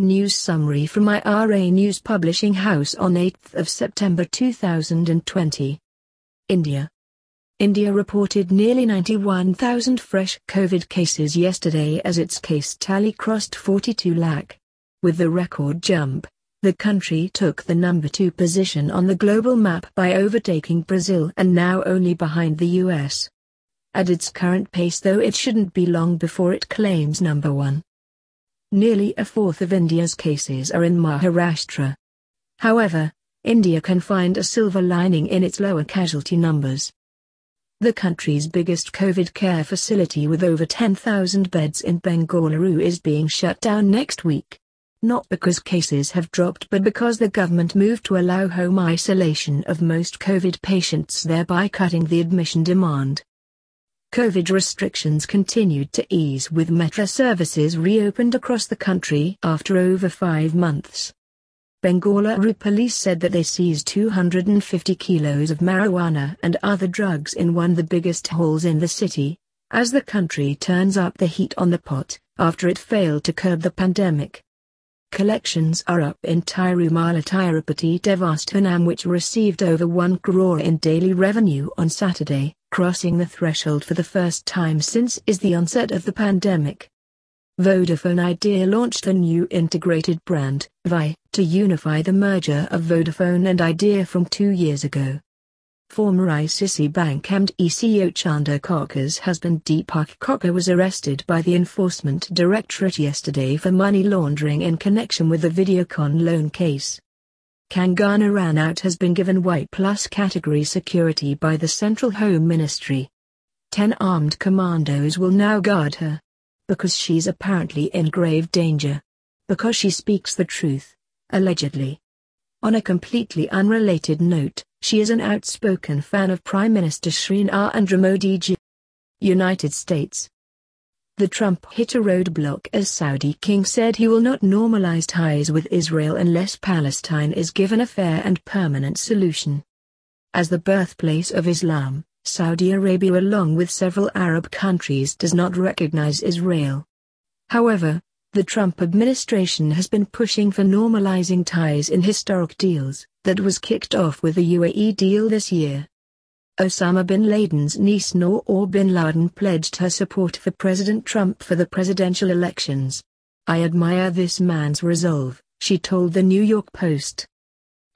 News summary from IRA News Publishing House on 8 September 2020. India. India reported nearly 91,000 fresh COVID cases yesterday as its case tally crossed 42 lakh. With the record jump, the country took the number two position on the global map by overtaking Brazil and now only behind the US. At its current pace though it shouldn't be long before it claims number one. Nearly a fourth of India's cases are in Maharashtra. However, India can find a silver lining in its lower casualty numbers. The country's biggest COVID care facility with over 10,000 beds in Bengaluru is being shut down next week. Not because cases have dropped but because the government moved to allow home isolation of most COVID patients thereby cutting the admission demand. COVID restrictions continued to ease with metro services reopened across the country after over five months. Bengaluru police said that they seized 250 kilos of marijuana and other drugs in one of the biggest hauls in the city, as the country turns up the heat on the pot, after it failed to curb the pandemic. Collections are up in Tirumala Tirupati Devasthanam which received over 1 crore in daily revenue on Saturday, crossing the threshold for the first time since is the onset of the pandemic. Vodafone Idea launched a new integrated brand, Vi, to unify the merger of Vodafone and Idea from two years ago. Former ICICI Bank MD CEO Chandra Kokkar's husband Deepak Kokkar was arrested by the Enforcement Directorate yesterday for money laundering in connection with the Videocon loan case. Kangana Ranaut has been given Y Plus category security by the Central Home Ministry. Ten armed commandos will now guard her. Because she's apparently in grave danger. Because she speaks the truth, allegedly. On a completely unrelated note, she is an outspoken fan of Prime Minister Shri Narendra Modi. United States the Trump hit a roadblock as Saudi king said he will not normalize ties with Israel unless Palestine is given a fair and permanent solution. As the birthplace of Islam, Saudi Arabia along with several Arab countries does not recognize Israel. However, the Trump administration has been pushing for normalizing ties in historic deals, that was kicked off with the UAE deal this year. Osama bin Laden's niece Noor bin Laden pledged her support for President Trump for the presidential elections. I admire this man's resolve, she told the New York Post.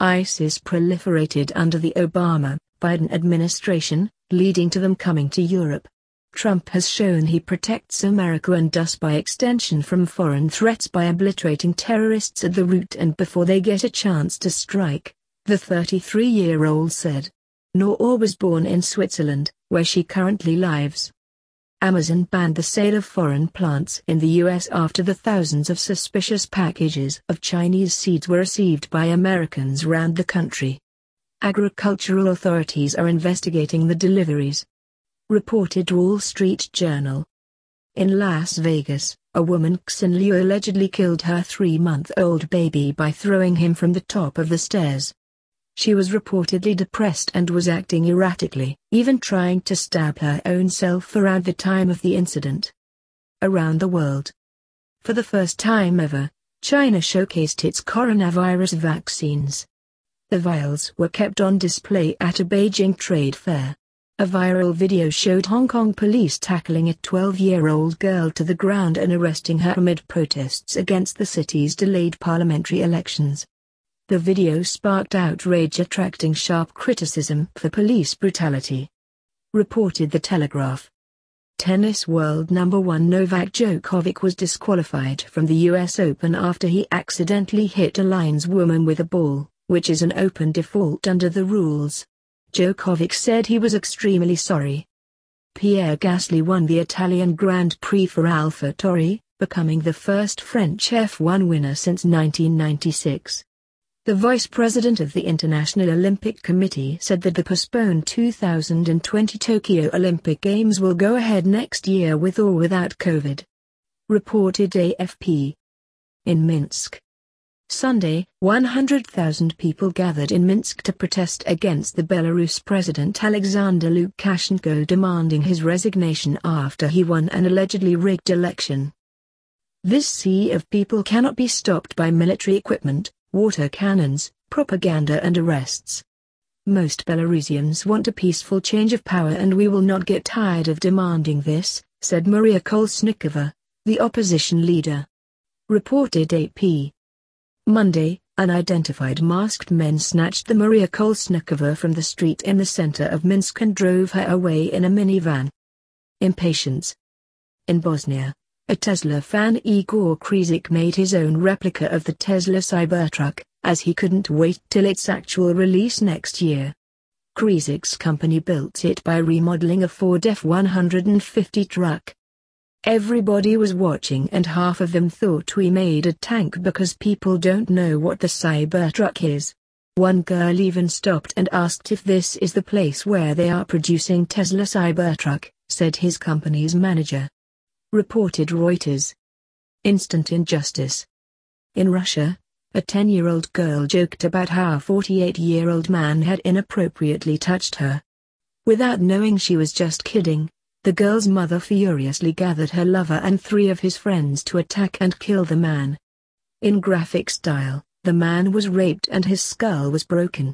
ISIS proliferated under the Obama, Biden administration, leading to them coming to Europe. Trump has shown he protects America and thus by extension from foreign threats by obliterating terrorists at the root and before they get a chance to strike, the 33-year-old said. Noor was born in Switzerland, where she currently lives. Amazon banned the sale of foreign plants in the U.S. after the thousands of suspicious packages of Chinese seeds were received by Americans around the country. Agricultural authorities are investigating the deliveries. Reported Wall Street Journal. In Las Vegas, a woman Xin Liu allegedly killed her three-month-old baby by throwing him from the top of the stairs. She was reportedly depressed and was acting erratically, even trying to stab her own self around the time of the incident. Around the world. For the first time ever, China showcased its coronavirus vaccines. The vials were kept on display at a Beijing trade fair. A viral video showed Hong Kong police tackling a 12-year-old girl to the ground and arresting her amid protests against the city's delayed parliamentary elections. The video sparked outrage attracting sharp criticism for police brutality. Reported The Telegraph. Tennis world number one Novak Djokovic was disqualified from the US Open after he accidentally hit a lineswoman with a ball, which is an open default under the rules. Djokovic said he was extremely sorry. Pierre Gasly won the Italian Grand Prix for AlphaTauri, becoming the first French F1 winner since 1996. The vice president of the International Olympic Committee said that the postponed 2020 Tokyo Olympic Games will go ahead next year with or without COVID. Reported AFP. In Minsk. Sunday, 100,000 people gathered in Minsk to protest against the Belarus President Alexander Lukashenko demanding his resignation after he won an allegedly rigged election. This sea of people cannot be stopped by military equipment, water cannons, propaganda and arrests. Most Belarusians want a peaceful change of power and we will not get tired of demanding this, said Maria Kolesnikova, the opposition leader. Reported AP. Monday, unidentified masked men snatched the Maria Kolesnikova from the street in the center of Minsk and drove her away in a minivan. Impatience. In Bosnia, a Tesla fan Igor Krizik made his own replica of the Tesla Cybertruck, as he couldn't wait till its actual release next year. Krizik's company built it by remodeling a Ford F-150 truck. Everybody was watching and half of them thought we made a tank because people don't know what the Cybertruck is. One girl even stopped and asked if this is the place where they are producing Tesla Cybertruck, said his company's manager reported Reuters. Instant injustice. In Russia, a 10-year-old girl joked about how a 48-year-old man had inappropriately touched her. Without knowing she was just kidding, the girl's mother furiously gathered her lover and three of his friends to attack and kill the man. In graphic style, the man was raped and his skull was broken.